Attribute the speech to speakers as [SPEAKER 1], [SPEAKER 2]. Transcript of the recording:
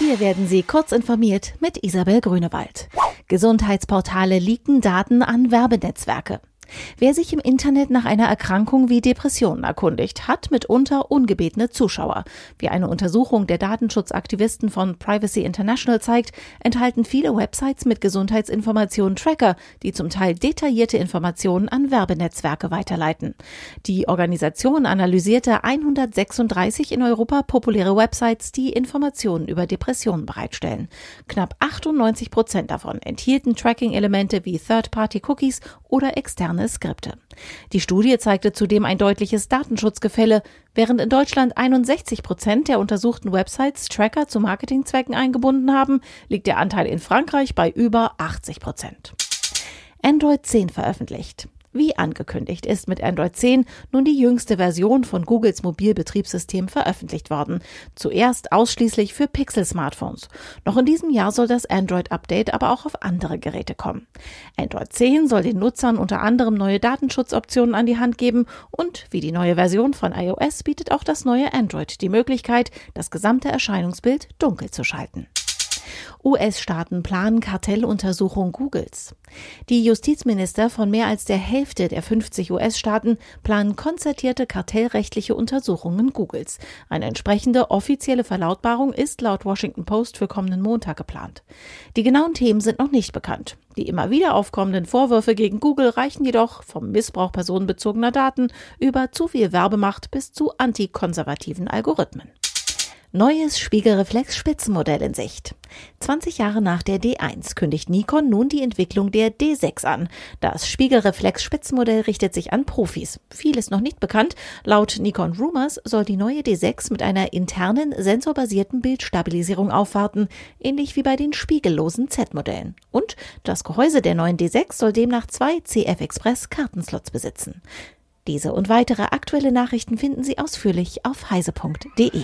[SPEAKER 1] Hier werden Sie kurz informiert mit Isabel Grünewald. Gesundheitsportale leaken Daten an Werbenetzwerke. Wer sich im Internet nach einer Erkrankung wie Depressionen erkundigt, hat mitunter ungebetene Zuschauer. Wie eine Untersuchung der Datenschutzaktivisten von Privacy International zeigt, enthalten viele Websites mit Gesundheitsinformationen Tracker, die zum Teil detaillierte Informationen an Werbenetzwerke weiterleiten. Die Organisation analysierte 136 in Europa populäre Websites, die Informationen über Depressionen bereitstellen. Knapp 98 Prozent davon enthielten Tracking-Elemente wie Third-Party-Cookies oder externe interne Skripte. Die Studie zeigte zudem ein deutliches Datenschutzgefälle. Während in Deutschland 61 Prozent der untersuchten Websites Tracker zu Marketingzwecken eingebunden haben, liegt der Anteil in Frankreich bei über 80 Prozent. Android 10 veröffentlicht. Wie angekündigt ist mit Android 10 nun die jüngste Version von Googles Mobilbetriebssystem veröffentlicht worden. Zuerst ausschließlich für Pixel-Smartphones. Noch in diesem Jahr soll das Android-Update aber auch auf andere Geräte kommen. Android 10 soll den Nutzern unter anderem neue Datenschutzoptionen an die Hand geben und wie die neue Version von iOS bietet auch das neue Android die Möglichkeit, das gesamte Erscheinungsbild dunkel zu schalten. US-Staaten planen Kartelluntersuchung Googles. Die Justizminister von mehr als der Hälfte der 50 US-Staaten planen konzertierte kartellrechtliche Untersuchungen Googles. Eine entsprechende offizielle Verlautbarung ist laut Washington Post für kommenden Montag geplant. Die genauen Themen sind noch nicht bekannt. Die immer wieder aufkommenden Vorwürfe gegen Google reichen jedoch vom Missbrauch personenbezogener Daten über zu viel Werbemacht bis zu antikonservativen Algorithmen. Neues Spiegelreflex-Spitzenmodell in Sicht. 20 Jahre nach der D1 kündigt Nikon nun die Entwicklung der D6 an. Das Spiegelreflex-Spitzenmodell richtet sich an Profis. Viel ist noch nicht bekannt. Laut Nikon Rumors soll die neue D6 mit einer internen sensorbasierten Bildstabilisierung aufwarten, ähnlich wie bei den spiegellosen Z-Modellen. Und das Gehäuse der neuen D6 soll demnach zwei CF Express Kartenslots besitzen. Diese und weitere aktuelle Nachrichten finden Sie ausführlich auf heise.de.